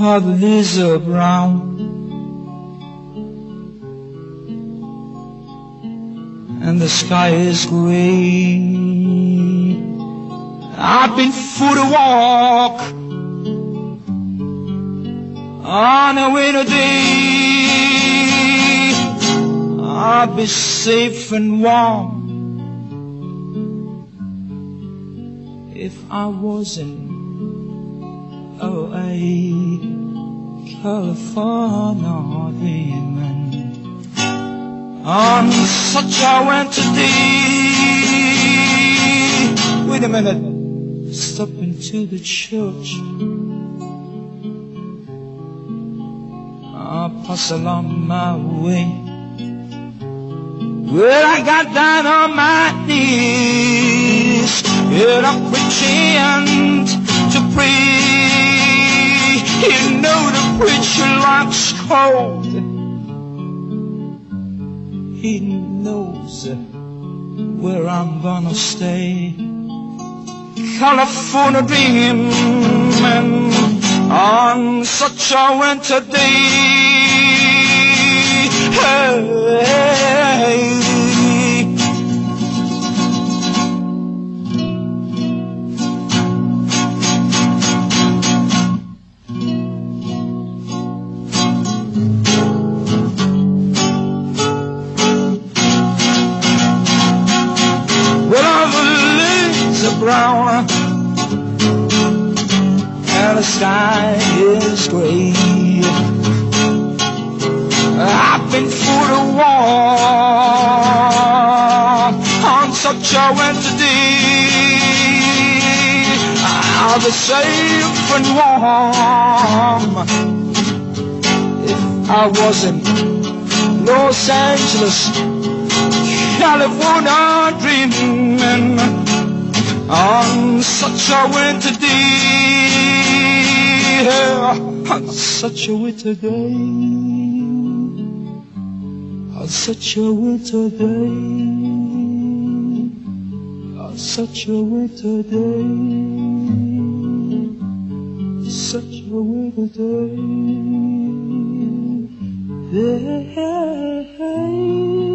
of Lisa Brown. And the sky is gray. I've been for a walk on a winter day. I'll be safe and warm if I wasn't away. California dreaming on such a winter day. Wait a minute, step into the church. I'll pass along my way. Well, I got down on my knees, and I'm pretend to pray. Cold. He knows where I'm gonna stay. California dreaming on such a winter day. Hey. Well, and the sky is gray. I've been through the walk on such a winter day. I'll be safe and warm if I wasn't Los Angeles, California dreaming on such a winter day. On such a winter day. On such a winter day. On such a winter day. Such a winter day. day.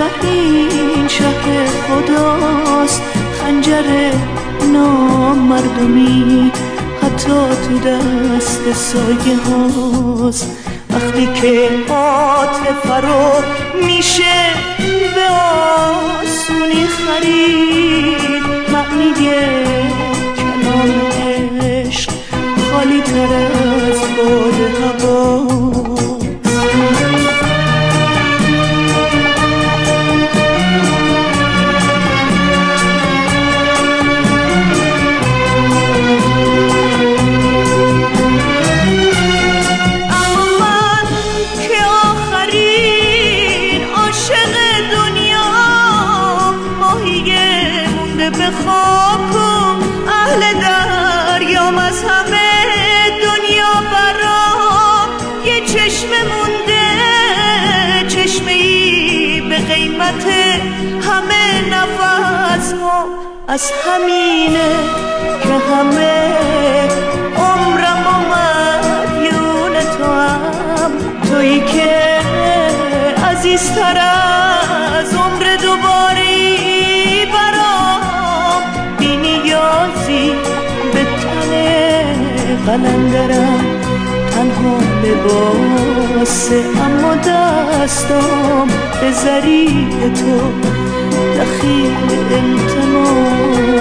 خالی ترین شهر خداست. خنجر نامردمی حتی تو دست سایه هاست. وقتی که عاطفه رو میشه به آسونی خرید. معنی کلام عشق خالی تر از باد هوا. قیمت همه نفس از همینه که همه عمرم و مدیون تو هم. تویی که عزیزتر از عمر دوباری برام بی نیازی به تن قلندرم تنها لباسه اما دستم به ذریع تو دخیل التماسه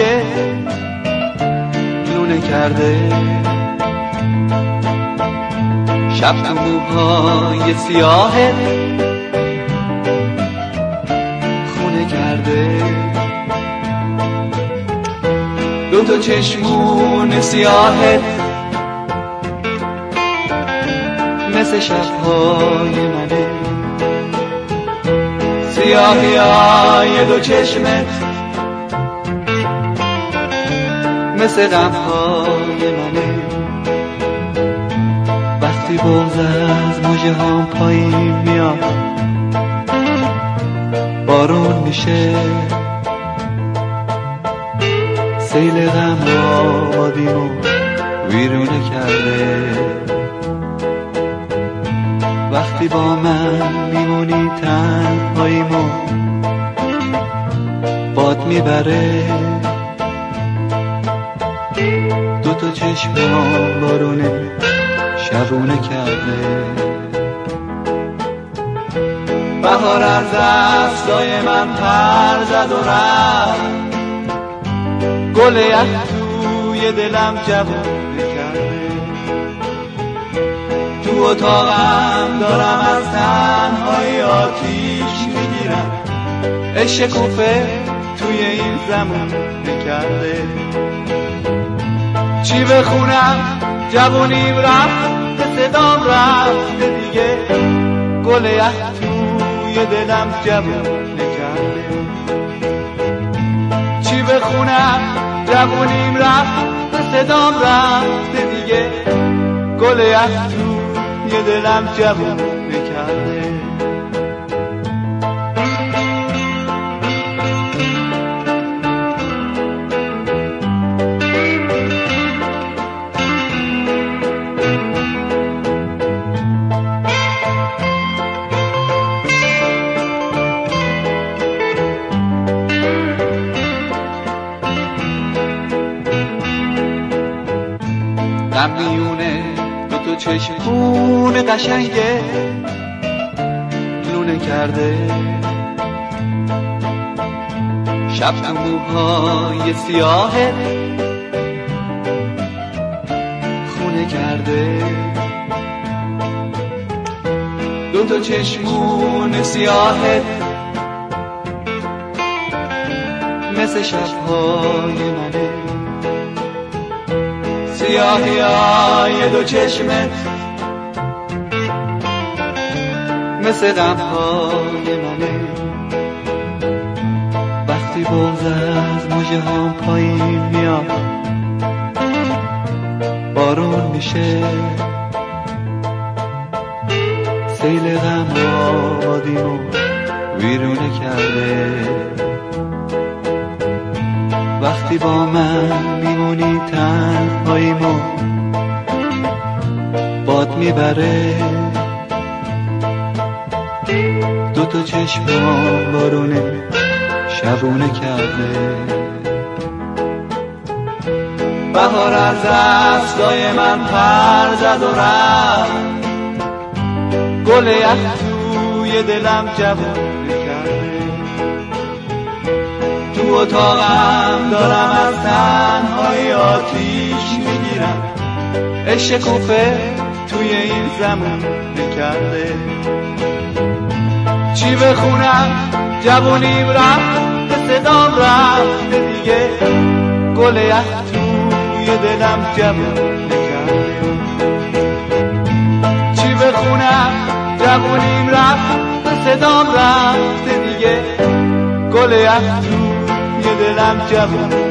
قشنگه لونه کرده. شب تو موهای سیاه خونه کرده. دو تا چشمون سیاهت مثل شبهای منه. سیاهی های دو چشمت مثل غمهای منه. وقتی بغز از موجه هم پایین میاد بارون میشه. سیل غم آبادیمو ویرونه کرده. وقتی با من میمونی تنهاییمو باد می‌بره. تا چشم بارونه شبونه کرده. بهار از دستای من پر زد و رفت. گل یخ توی دلم جوونه کرده. تو اتاقم دارم از تنهای آتیش می‌گیرم. عشق کوفه توی این زمان کرده. چی بخونم؟ جوونیم رفت صدام رفت دیگه. گل توی دلم جوون کرده چی بخونم؟ جوونیم رفت صدام رفت دیگه. گل توی دلم جوون شب تو موهای سیاه خونه کرده. دو تا چشمون سیاهت مثل شبهای منه سیاهی های دو چشمت مثل غمهای بغز از مجه هم پایین میاد. بارون میشه. سیل غم آبادیمو ویرونه کرده. وقتی با من میمونی تنهاییمو باد می‌بره. دو تا چشم بارونه. شبونه کرده. بهار از دستای من پر زد و رفت. گل یخ توی دلم جوونه کرده. تو اتاقم دارم از تنهای آتیش می‌گیرم. عشق توی این زمان کرده چی بخونم؟ جوونیم رفت. صدام رفت دیگه. گل یخ توی دلم جوون چی بخونم جوونیم رفت صدام رفت دیگه. گل یخ توی دلم جوون